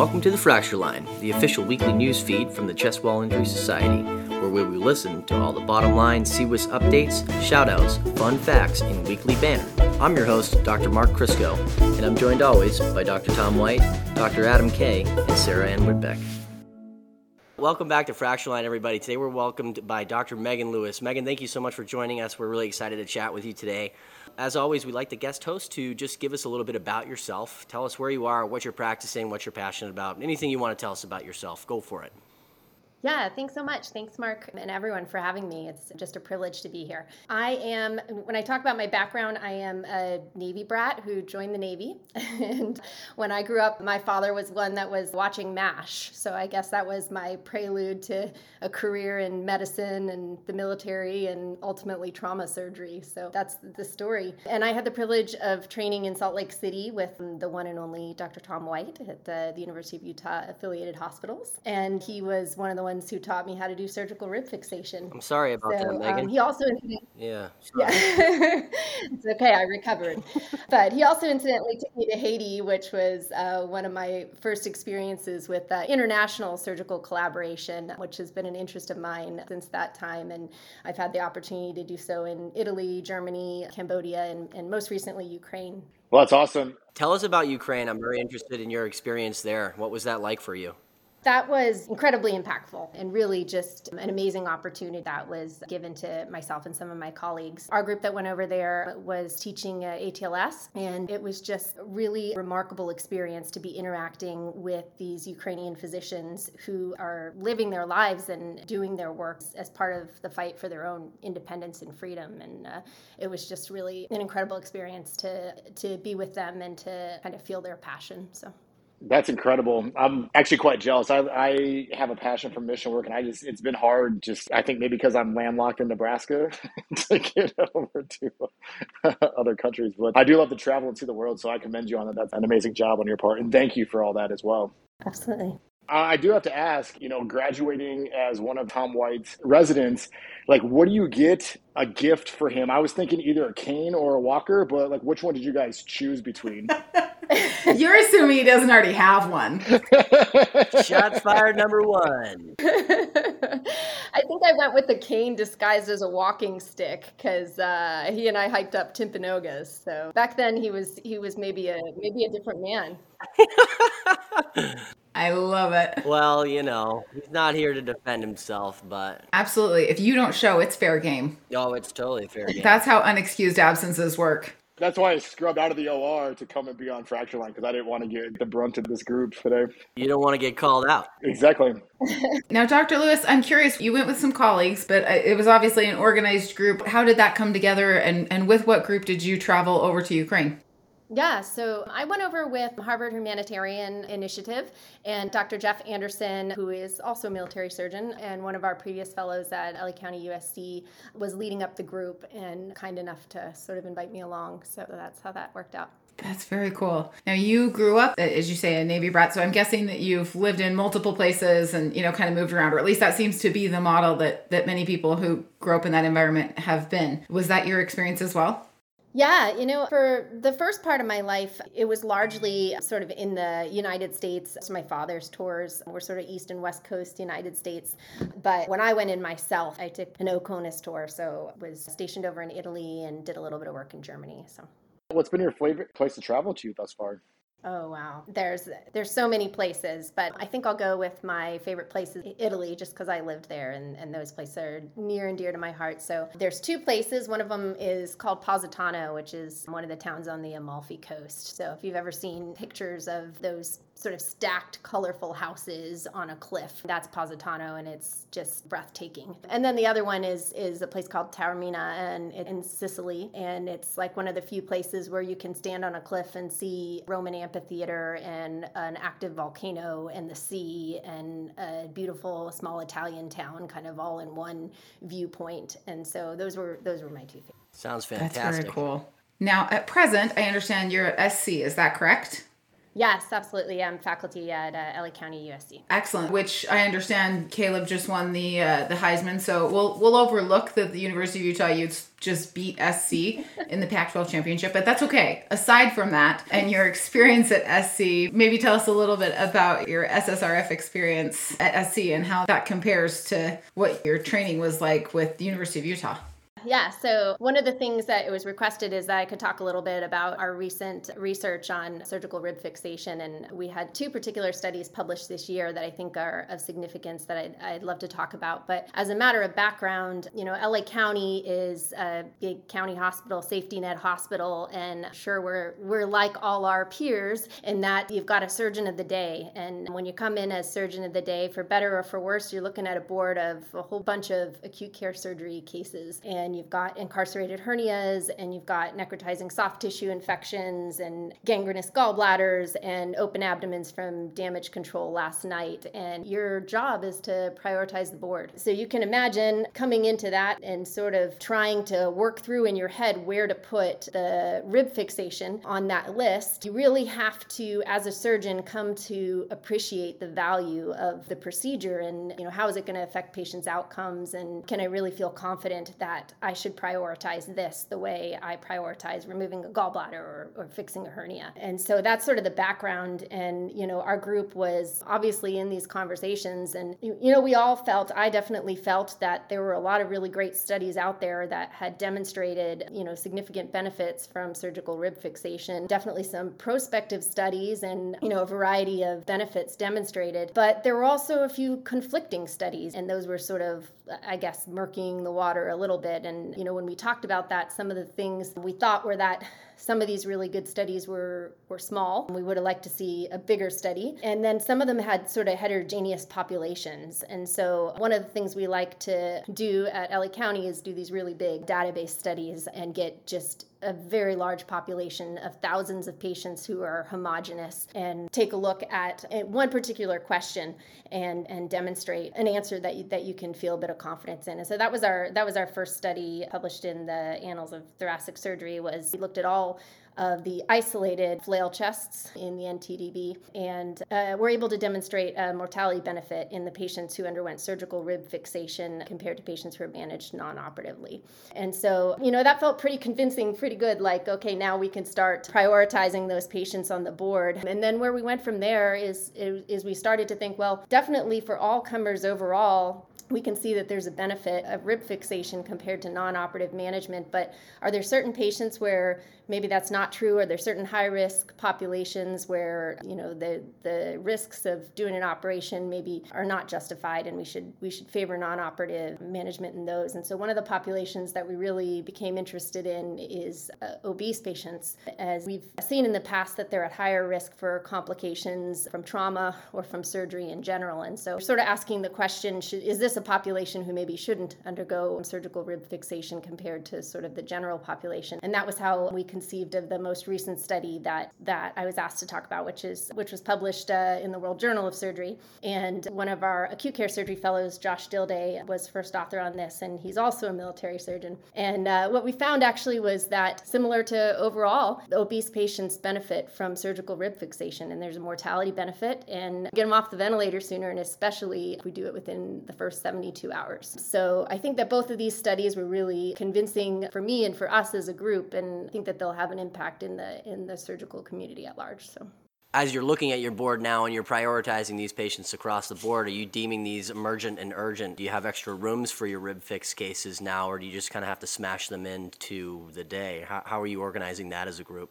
welcome to the Fracture Line, the official weekly news feed from the Chest Wall Injury Society, where we will listen to all the bottom line CWIS updates, shoutouts, fun facts, and weekly banner. I'm your host, Dr. Mark Crisco, and I'm joined always by Dr. Tom White, Dr. Adam Kay, and Sarah Ann Whitbeck. Welcome back to Fracture Line, everybody. Today we're welcomed by Dr. Megan Lewis. Megan, thank you so much for joining us. We're really excited to chat with you today. As always, we'd like the guest host to just give us a little bit about yourself. Tell us where you are, what you're practicing, what you're passionate about, anything you want to tell us about yourself. Go for it. Yeah, thanks so much. Thanks, Mark, and everyone for having me. It's just a privilege to be here. I am, when I talk about my background, I am a Navy brat who joined the Navy. and when I grew up, my father was one that was watching MASH. So I guess that was my prelude to a career in medicine and the military and ultimately trauma surgery. So that's the story. And I had the privilege of training in Salt Lake City with the one and only Dr. Tom White at the, the University of Utah affiliated hospitals. And he was one of the ones who taught me how to do surgical rib fixation. I'm sorry about so, that, Megan. Um, he also, yeah, yeah, it's okay. I recovered, but he also incidentally took me to Haiti, which was uh, one of my first experiences with uh, international surgical collaboration, which has been an interest of mine since that time. And I've had the opportunity to do so in Italy, Germany, Cambodia, and, and most recently Ukraine. Well, that's awesome. Tell us about Ukraine. I'm very interested in your experience there. What was that like for you? That was incredibly impactful and really just an amazing opportunity that was given to myself and some of my colleagues. Our group that went over there was teaching ATLS, and it was just a really remarkable experience to be interacting with these Ukrainian physicians who are living their lives and doing their work as part of the fight for their own independence and freedom. And uh, it was just really an incredible experience to to be with them and to kind of feel their passion. So. That's incredible. I'm actually quite jealous. I, I have a passion for mission work, and I just it's been hard. Just I think maybe because I'm landlocked in Nebraska to get over to other countries. But I do love to travel and see the world, so I commend you on that. That's an amazing job on your part, and thank you for all that as well. Absolutely. I do have to ask, you know, graduating as one of Tom White's residents, like, what do you get a gift for him? I was thinking either a cane or a walker, but like, which one did you guys choose between? You're assuming he doesn't already have one. Shots fired number one. I think I went with the cane disguised as a walking stick because uh, he and I hiked up Timpanogos. So back then he was he was maybe a maybe a different man. I love it. Well, you know, he's not here to defend himself, but absolutely. If you don't show, it's fair game. Oh, it's totally fair game. That's how unexcused absences work. That's why I scrubbed out of the OR to come and be on Fracture Line because I didn't want to get the brunt of this group today. You don't want to get called out. Exactly. now, Dr. Lewis, I'm curious. You went with some colleagues, but uh, it was obviously an organized group. How did that come together, and, and with what group did you travel over to Ukraine? Yeah, so I went over with Harvard Humanitarian Initiative and Dr. Jeff Anderson, who is also a military surgeon and one of our previous fellows at LA County USC, was leading up the group and kind enough to sort of invite me along. So that's how that worked out. That's very cool. Now you grew up, as you say, a Navy brat, so I'm guessing that you've lived in multiple places and you know kind of moved around, or at least that seems to be the model that that many people who grow up in that environment have been. Was that your experience as well? Yeah, you know, for the first part of my life, it was largely sort of in the United States. So my father's tours were sort of East and West Coast United States. But when I went in myself, I took an OCONUS tour. So was stationed over in Italy and did a little bit of work in Germany. So What's been your favorite place to travel to thus far? Oh wow. There's there's so many places, but I think I'll go with my favorite places Italy just because I lived there and, and those places are near and dear to my heart. So there's two places. One of them is called Positano, which is one of the towns on the Amalfi coast. So if you've ever seen pictures of those sort of stacked, colorful houses on a cliff. That's Positano, and it's just breathtaking. And then the other one is is a place called Taormina, and in Sicily, and it's like one of the few places where you can stand on a cliff and see Roman amphitheater and an active volcano and the sea and a beautiful small Italian town, kind of all in one viewpoint. And so those were those were my two favorites. Sounds fantastic. That's very cool. Now, at present, I understand you're at SC. Is that correct? Yes, absolutely. I'm faculty at uh, LA County USC. Excellent. Which I understand Caleb just won the uh, the Heisman, so we'll we'll overlook that the University of Utah Utes just beat SC in the Pac-12 championship, but that's okay. Aside from that, and your experience at SC, maybe tell us a little bit about your SSRF experience at SC and how that compares to what your training was like with the University of Utah. Yeah, so one of the things that it was requested is that I could talk a little bit about our recent research on surgical rib fixation. And we had two particular studies published this year that I think are of significance that I'd, I'd love to talk about. But as a matter of background, you know, LA County is a big county hospital, safety net hospital, and sure, we're, we're like all our peers in that you've got a surgeon of the day. And when you come in as surgeon of the day, for better or for worse, you're looking at a board of a whole bunch of acute care surgery cases. And and you've got incarcerated hernias, and you've got necrotizing soft tissue infections, and gangrenous gallbladders, and open abdomens from damage control last night. And your job is to prioritize the board. So you can imagine coming into that and sort of trying to work through in your head where to put the rib fixation on that list. You really have to, as a surgeon, come to appreciate the value of the procedure and you know how is it going to affect patients' outcomes and can I really feel confident that I should prioritize this the way I prioritize removing a gallbladder or, or fixing a hernia. And so that's sort of the background. And, you know, our group was obviously in these conversations. And, you know, we all felt, I definitely felt that there were a lot of really great studies out there that had demonstrated, you know, significant benefits from surgical rib fixation. Definitely some prospective studies and, you know, a variety of benefits demonstrated. But there were also a few conflicting studies, and those were sort of, I guess, murking the water a little bit. And, you know, when we talked about that, some of the things we thought were that some of these really good studies were, were small. We would have liked to see a bigger study. And then some of them had sort of heterogeneous populations. And so one of the things we like to do at LA County is do these really big database studies and get just a very large population of thousands of patients who are homogenous and take a look at one particular question and and demonstrate an answer that you, that you can feel a bit of confidence in. And so that was our that was our first study published in the Annals of Thoracic Surgery was we looked at all of the isolated flail chests in the NTDB, and uh, we're able to demonstrate a mortality benefit in the patients who underwent surgical rib fixation compared to patients who were managed non-operatively. And so, you know, that felt pretty convincing, pretty good. Like, okay, now we can start prioritizing those patients on the board. And then where we went from there is is we started to think, well, definitely for all comers overall, we can see that there's a benefit of rib fixation compared to non-operative management but are there certain patients where maybe that's not true? Are there certain high risk populations where you know the the risks of doing an operation maybe are not justified and we should we should favor non-operative management in those? And so one of the populations that we really became interested in is uh, obese patients. As we've seen in the past that they're at higher risk for complications from trauma or from surgery in general. And so sort of asking the question should, is this a population who maybe shouldn't undergo surgical rib fixation compared to sort of the general population and that was how we conceived of the most recent study that that I was asked to talk about, which is which was published uh, in the World Journal of Surgery. And one of our acute care surgery fellows, Josh Dilday, was first author on this, and he's also a military surgeon. And uh, what we found actually was that similar to overall, obese patients benefit from surgical rib fixation, and there's a mortality benefit, and get them off the ventilator sooner, and especially if we do it within the first 72 hours. So I think that both of these studies were really convincing for me and for us as a group, and I think that they'll have an impact in the in the surgical community at large. So as you're looking at your board now and you're prioritizing these patients across the board, are you deeming these emergent and urgent? Do you have extra rooms for your rib fix cases now, or do you just kind of have to smash them into the day? How, how are you organizing that as a group?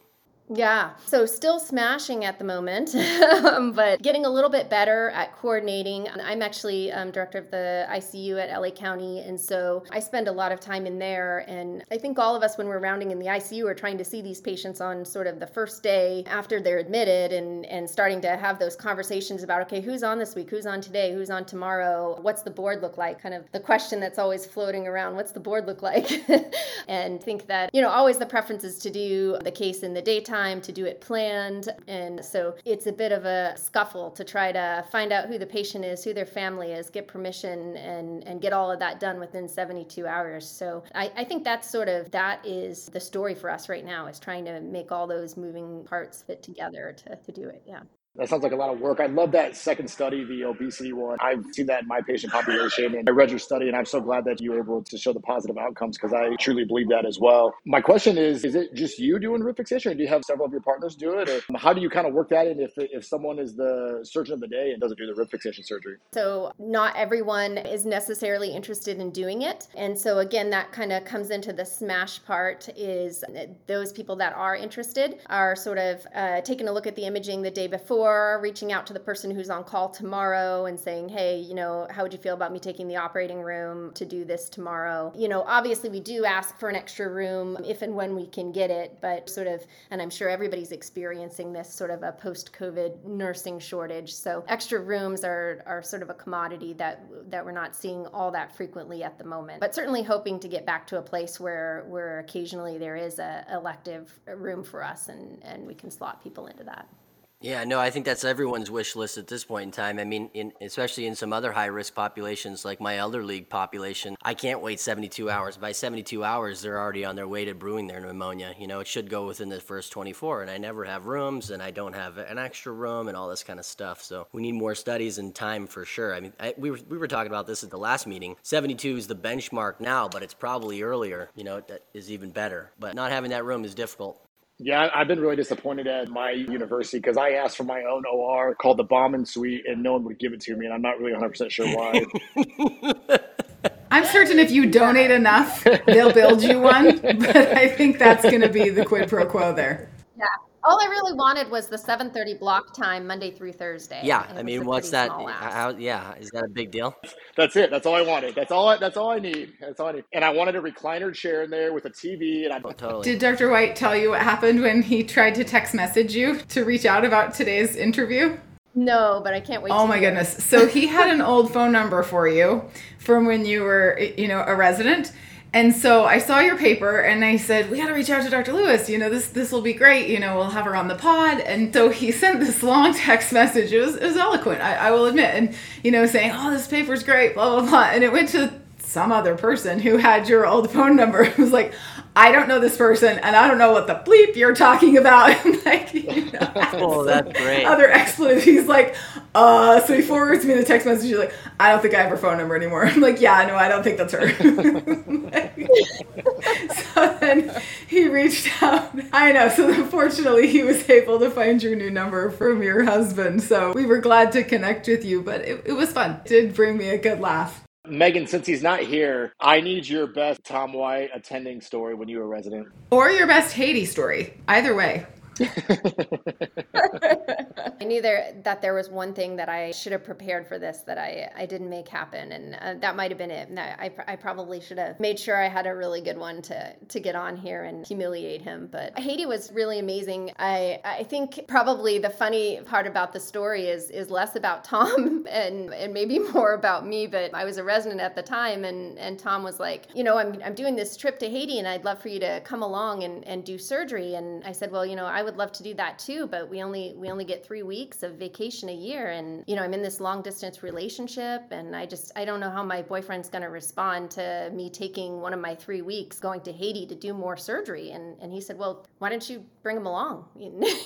Yeah, so still smashing at the moment, but getting a little bit better at coordinating. I'm actually um, director of the ICU at LA County, and so I spend a lot of time in there. And I think all of us, when we're rounding in the ICU, are trying to see these patients on sort of the first day after they're admitted and, and starting to have those conversations about, okay, who's on this week? Who's on today? Who's on tomorrow? What's the board look like? Kind of the question that's always floating around what's the board look like? and think that, you know, always the preference is to do the case in the daytime time to do it planned. And so it's a bit of a scuffle to try to find out who the patient is, who their family is, get permission, and, and get all of that done within 72 hours. So I, I think that's sort of that is the story for us right now is trying to make all those moving parts fit together to, to do it. Yeah. That sounds like a lot of work. I love that second study, the obesity one. I've seen that in my patient population, and I read your study, and I'm so glad that you were able to show the positive outcomes because I truly believe that as well. My question is: Is it just you doing rib fixation, or do you have several of your partners do it, or how do you kind of work that in if if someone is the surgeon of the day and doesn't do the rib fixation surgery? So not everyone is necessarily interested in doing it, and so again, that kind of comes into the smash part. Is those people that are interested are sort of uh, taking a look at the imaging the day before or reaching out to the person who's on call tomorrow and saying, hey, you know, how would you feel about me taking the operating room to do this tomorrow? You know, obviously we do ask for an extra room if and when we can get it, but sort of, and I'm sure everybody's experiencing this sort of a post COVID nursing shortage. So extra rooms are, are sort of a commodity that, that we're not seeing all that frequently at the moment, but certainly hoping to get back to a place where, where occasionally there is a elective room for us and, and we can slot people into that. Yeah, no, I think that's everyone's wish list at this point in time. I mean, in, especially in some other high risk populations like my elder league population, I can't wait 72 hours. By 72 hours, they're already on their way to brewing their pneumonia. You know, it should go within the first 24, and I never have rooms, and I don't have an extra room, and all this kind of stuff. So we need more studies and time for sure. I mean, I, we were we were talking about this at the last meeting. 72 is the benchmark now, but it's probably earlier. You know, that is even better. But not having that room is difficult. Yeah, I've been really disappointed at my university because I asked for my own OR called the Bauman Suite, and no one would give it to me, and I'm not really 100% sure why. I'm certain if you donate enough, they'll build you one, but I think that's going to be the quid pro quo there. Yeah. All I really wanted was the 7:30 block time Monday through Thursday. Yeah, I mean, what's that? How, yeah, is that a big deal? That's it. That's all I wanted. That's all. I, that's all I need. That's all I need. And I wanted a recliner chair in there with a TV. And I oh, totally. Did Dr. White tell you what happened when he tried to text message you to reach out about today's interview? No, but I can't wait. Oh my hear. goodness! So he had an old phone number for you from when you were, you know, a resident and so I saw your paper and I said, we got to reach out to Dr. Lewis. You know, this this will be great. You know, we'll have her on the pod. And so he sent this long text message. It was, it was eloquent, I, I will admit. And, you know, saying, oh, this paper's great, blah, blah, blah. And it went to some other person who had your old phone number. It was like, I don't know this person and I don't know what the bleep you're talking about. like, you know, oh, that's great. Other expletives. He's like, uh, so he forwards me the text message. He's like, I don't think I have her phone number anymore. I'm like, yeah, no, I don't think that's her. so then he reached out. I know. So unfortunately, he was able to find your new number from your husband. So we were glad to connect with you, but it, it was fun. It did bring me a good laugh. Megan, since he's not here, I need your best Tom White attending story when you were a resident. Or your best Haiti story. Either way. I knew there that there was one thing that I should have prepared for this that I, I didn't make happen, and uh, that might have been it. I, I probably should have made sure I had a really good one to to get on here and humiliate him. But Haiti was really amazing. I I think probably the funny part about the story is is less about Tom and and maybe more about me. But I was a resident at the time, and and Tom was like, you know, I'm I'm doing this trip to Haiti, and I'd love for you to come along and and do surgery. And I said, well, you know, I would love to do that too, but we only we only get three weeks of vacation a year, and you know I'm in this long distance relationship, and I just I don't know how my boyfriend's going to respond to me taking one of my three weeks going to Haiti to do more surgery, and and he said, well, why don't you bring him along?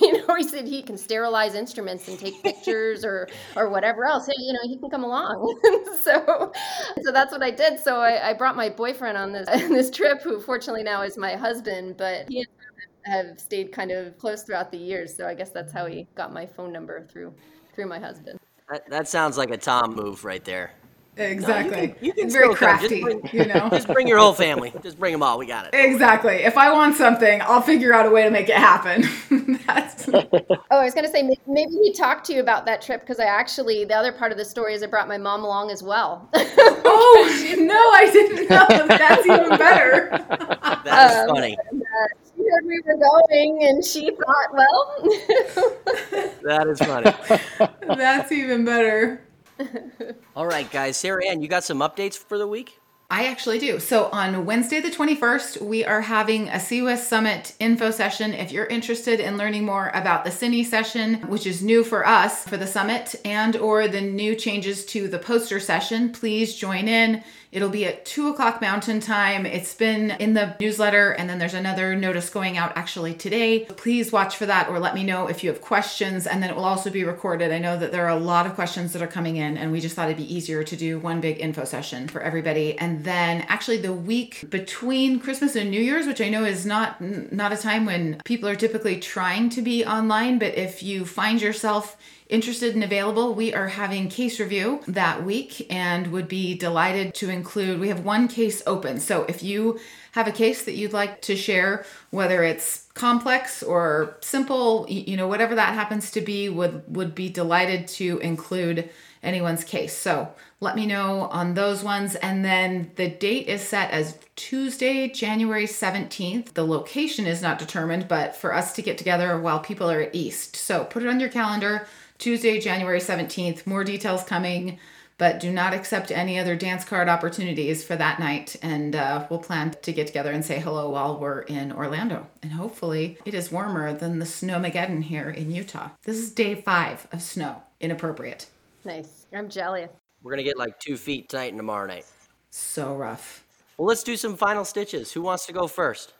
You know, he said he can sterilize instruments and take pictures or or whatever else. Hey, you know, he can come along. so so that's what I did. So I, I brought my boyfriend on this this trip, who fortunately now is my husband, but he have stayed kind of close throughout the years. So I guess that's how he got my phone number through through my husband. That, that sounds like a Tom move right there. Exactly. No, you can, you can very crafty, bring, you know. Just bring your whole family. Just bring them all. We got it. Exactly. If I want something, I'll figure out a way to make it happen. That's. oh, I was going to say maybe he talked to you about that trip because I actually the other part of the story is I brought my mom along as well. oh no, I didn't know. That's even better. That's um, funny. And, uh, she heard we were going, and she thought, well. that is funny. That's even better. All right, guys. Sarah Ann, you got some updates for the week? I actually do. So on Wednesday, the 21st, we are having a CWIS Summit info session. If you're interested in learning more about the Cine session, which is new for us for the summit, and or the new changes to the poster session, please join in. It'll be at two o'clock Mountain Time. It's been in the newsletter, and then there's another notice going out actually today. Please watch for that or let me know if you have questions, and then it will also be recorded. I know that there are a lot of questions that are coming in, and we just thought it'd be easier to do one big info session for everybody. And then actually the week between Christmas and New Year's, which I know is not not a time when people are typically trying to be online, but if you find yourself interested and available, we are having case review that week and would be delighted to include. We have one case open. So if you have a case that you'd like to share, whether it's complex or simple, you know, whatever that happens to be, would would be delighted to include anyone's case. So let me know on those ones. And then the date is set as Tuesday, January 17th. The location is not determined, but for us to get together while people are at East. So put it on your calendar. Tuesday, January 17th. More details coming, but do not accept any other dance card opportunities for that night. And uh, we'll plan to get together and say hello while we're in Orlando. And hopefully, it is warmer than the snowmageddon here in Utah. This is day five of snow. Inappropriate. Nice. I'm jealous. We're going to get like two feet tonight and tomorrow night. So rough. Well, let's do some final stitches. Who wants to go first?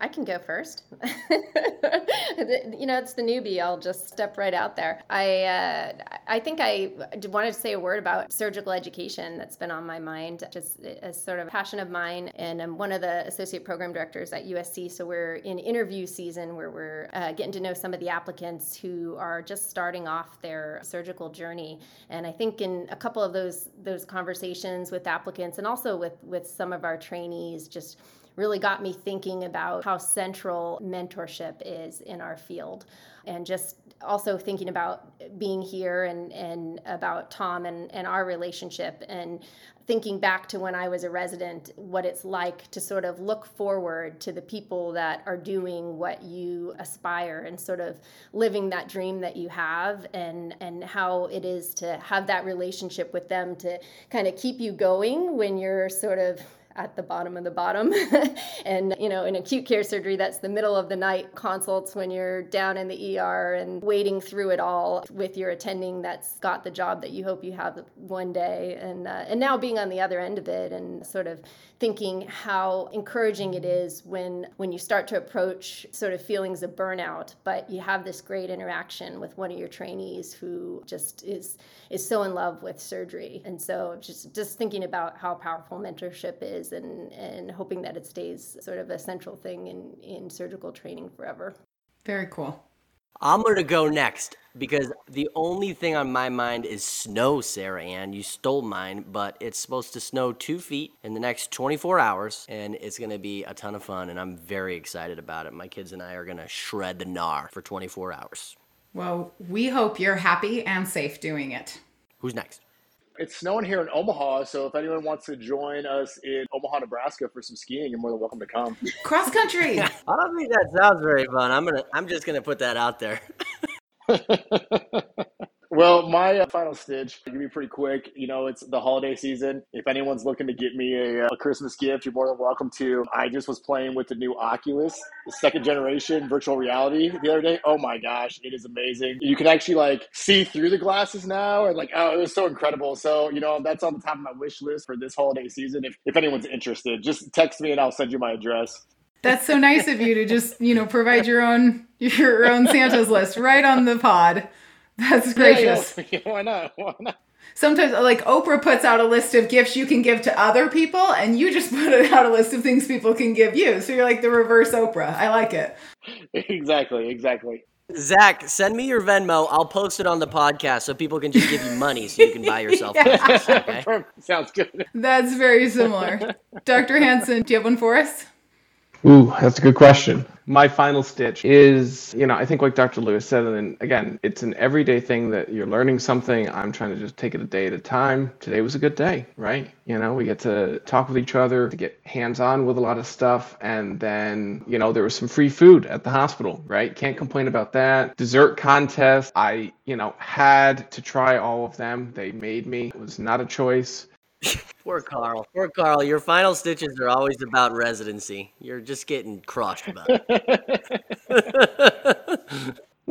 I can go first. you know, it's the newbie. I'll just step right out there. I uh, I think I wanted to say a word about surgical education that's been on my mind, just a sort of passion of mine. And I'm one of the associate program directors at USC. So we're in interview season where we're uh, getting to know some of the applicants who are just starting off their surgical journey. And I think in a couple of those those conversations with applicants and also with with some of our trainees, just really got me thinking about how central mentorship is in our field. And just also thinking about being here and, and about Tom and, and our relationship and thinking back to when I was a resident, what it's like to sort of look forward to the people that are doing what you aspire and sort of living that dream that you have and, and how it is to have that relationship with them to kind of keep you going when you're sort of at the bottom of the bottom. and, you know, in acute care surgery, that's the middle of the night consults when you're down in the ER and waiting through it all with your attending that's got the job that you hope you have one day. And, uh, and now being on the other end of it and sort of thinking how encouraging it is when when you start to approach sort of feelings of burnout but you have this great interaction with one of your trainees who just is is so in love with surgery and so just just thinking about how powerful mentorship is and and hoping that it stays sort of a central thing in in surgical training forever very cool I'm going to go next because the only thing on my mind is snow, Sarah Ann. You stole mine, but it's supposed to snow two feet in the next 24 hours, and it's going to be a ton of fun, and I'm very excited about it. My kids and I are going to shred the gnar for 24 hours. Well, we hope you're happy and safe doing it. Who's next? It's snowing here in Omaha, so if anyone wants to join us in Omaha, Nebraska for some skiing, you're more than welcome to come. Cross country. I don't think that sounds very fun. I'm gonna. I'm just gonna put that out there. Well, my uh, final stitch, it can be pretty quick. You know, it's the holiday season. If anyone's looking to get me a, a, Christmas gift, you're more than welcome to. I just was playing with the new Oculus, the second generation virtual reality the other day. Oh my gosh, it is amazing. You can actually like see through the glasses now and like, oh, it was so incredible. So, you know, that's on the top of my wish list for this holiday season. If, if anyone's interested, just text me and I'll send you my address. That's so nice of you to just, you know, provide your own your own Santa's list right on the pod. That's gracious. Yeah, yeah, why not? Why not? Sometimes, like Oprah puts out a list of gifts you can give to other people, and you just put out a list of things people can give you. So you're like the reverse Oprah. I like it. Exactly, exactly. Zach, send me your Venmo. I'll post it on the podcast so people can just give you money so you can buy yourself. yeah. okay? Sounds good. That's very similar. Dr. Hanson, do you have one for us? Ooh, that's a good question. My final stitch is, you know, I think like Dr. Lewis said, and again, it's an everyday thing that you're learning something. I'm trying to just take it a day at a time. Today was a good day, right? You know, we get to talk with each other, to get hands on with a lot of stuff. And then, you know, there was some free food at the hospital, right? Can't complain about that. Dessert contest. I, you know, had to try all of them. They made me. It was not a choice Poor Carl. Poor Carl. Your final stitches are always about residency. You're just getting crushed about it.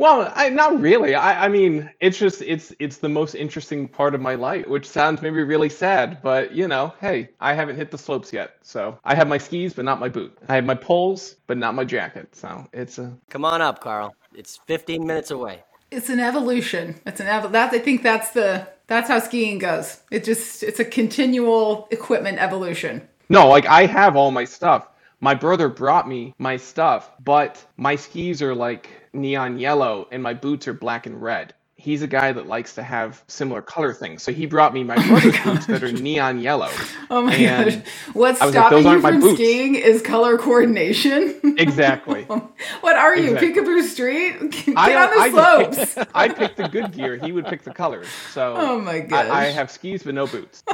Well, I not really. I, I mean, it's just it's it's the most interesting part of my life, which sounds maybe really sad, but you know, hey, I haven't hit the slopes yet, so I have my skis, but not my boot. I have my poles, but not my jacket. So it's a Come on up, Carl. It's 15 minutes away. It's an evolution. It's an ev- that I think that's the that's how skiing goes. It just it's a continual equipment evolution. no, like I have all my stuff. My brother brought me my stuff, but my skis are like neon yellow and my boots are black and red. He's a guy that likes to have similar color things, so he brought me my oh brother's boots that are neon yellow. Oh my And gosh. What's I like, stopping "Those you aren't my from boots." skiing is color coordination. Exactly. what are you, Exactly. Picabo Street? Get I, on the I slopes. Just pick, I pick the good gear. He would pick the colors. So Oh my I, I have skis but no boots.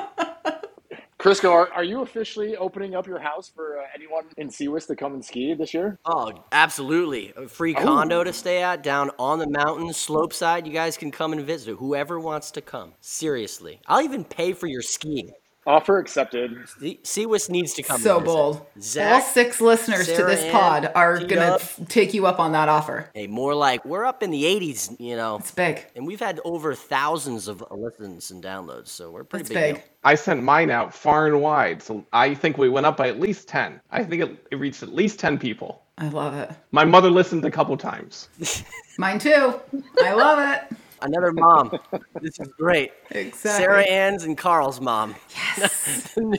Crisco, are, are you officially opening up your house for uh, anyone in CWIS to come and ski this year? Oh, absolutely. A free condo to stay at down on the mountain slope side. You guys can come and visit. Whoever wants to come. Seriously. I'll even pay for your skiing. Offer accepted. See- CWIS needs to come. so and visit. bold. All six listeners to this Ann, pod are gonna f- take you up on that offer. Hey, more like we're up in the 80s, you know. It's big. And we've had over thousands of listens and downloads, so we're a pretty It's big. big. I sent mine out far and wide, so I think we went up by at least ten. I think it, it reached at least ten people. I love it. My mother listened a couple times. Mine too. I love it. Another mom. this is great. Exactly. Sarah Ann's and Carl's mom. Yes. and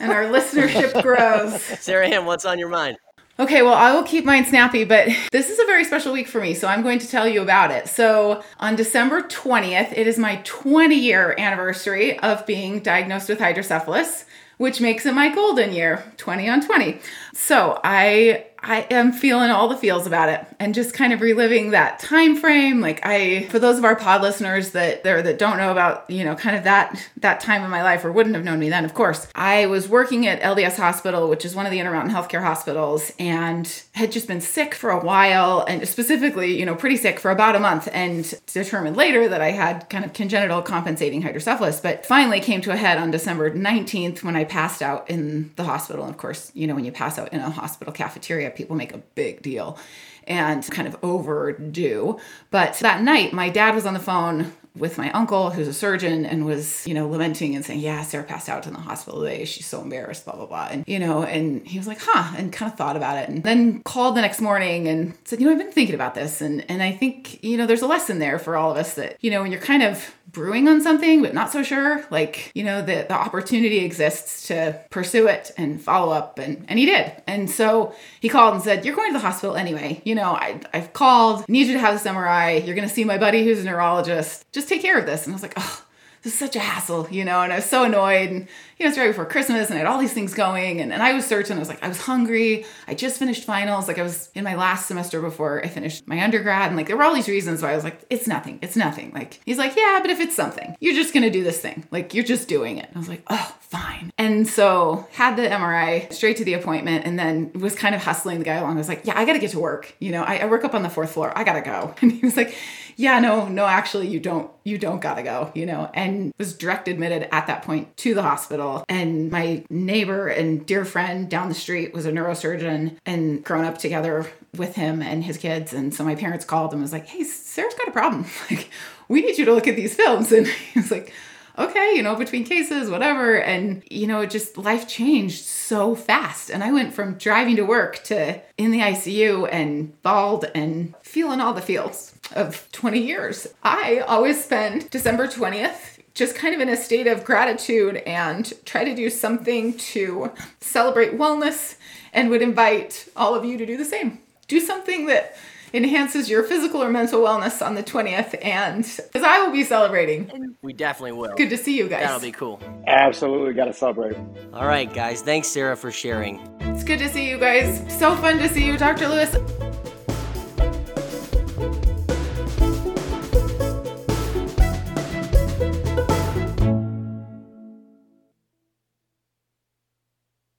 our listenership grows. Sarah Ann, what's on your mind? Okay, well, I will keep mine snappy, but this is a very special week for me, so I'm going to tell you about it. So, on December 20th, it is my 20 year anniversary of being diagnosed with hydrocephalus, which makes it my golden year, 20 on 20. So, I I am feeling all the feels about it and just kind of reliving that time frame. Like I for those of our pod listeners that there that don't know about, you know, kind of that that time in my life or wouldn't have known me then, of course. I was working at LDS Hospital, which is one of the Intermountain Healthcare hospitals, and had just been sick for a while and specifically, you know, pretty sick for about a month and determined later that I had kind of congenital compensating hydrocephalus, but finally came to a head on December 19th when I passed out in the hospital. And of course, you know, when you pass out in a hospital cafeteria, people make a big deal and kind of overdue. But that night, my dad was on the phone with my uncle, who's a surgeon, and was, you know, lamenting and saying, Yeah, Sarah passed out in the hospital today. She's so embarrassed, blah, blah, blah. And, you know, and he was like, Huh, and kind of thought about it. And then called the next morning and said, You know, I've been thinking about this. And, and I think, you know, there's a lesson there for all of us that, you know, when you're kind of brewing on something but not so sure like you know the, the opportunity exists to pursue it and follow up and and he did. And so he called and said you're going to the hospital anyway. You know I, i've called need you to have this mri you're going to see my buddy who's a neurologist. Just take care of this. And i was like oh this is such a hassle, you know, and I was so annoyed. And, you know, it's right before Christmas and I had all these things going. And, and I was certain, I was like, I was hungry. I just finished finals. Like, I was in my last semester before I finished my undergrad. And, like, there were all these reasons why I was like, it's nothing. It's nothing. Like, he's like, yeah, but if it's something, you're just going to do this thing. Like, you're just doing it. And I was like, oh, fine. And so had the MRI straight to the appointment and then was kind of hustling the guy along. I was like, yeah, I got to get to work. You know, I, I work up on the fourth floor. I got to go. And he was like, yeah, no, no, actually, you don't, you don't gotta go, you know, and was direct admitted at that point to the hospital. And my neighbor and dear friend down the street was a neurosurgeon and grown up together with him and his kids. And so my parents called and was like, hey, Sarah's got a problem. Like, we need you to look at these films. And he was like, okay, you know, between cases, whatever. And, you know, it just life changed so fast. And I went from driving to work to in the ICU and bald and feeling all the feels of 20 years. I always spend December 20th just kind of in a state of gratitude and try to do something to celebrate wellness and would invite all of you to do the same. Do something that enhances your physical or mental wellness on the 20th and because I will be celebrating. We definitely will. Good to see you guys. That'll be cool. Absolutely got to celebrate. All right, guys. Thanks, Sarah, for sharing. It's good to see you guys. So fun to see you, Dr. Lewis.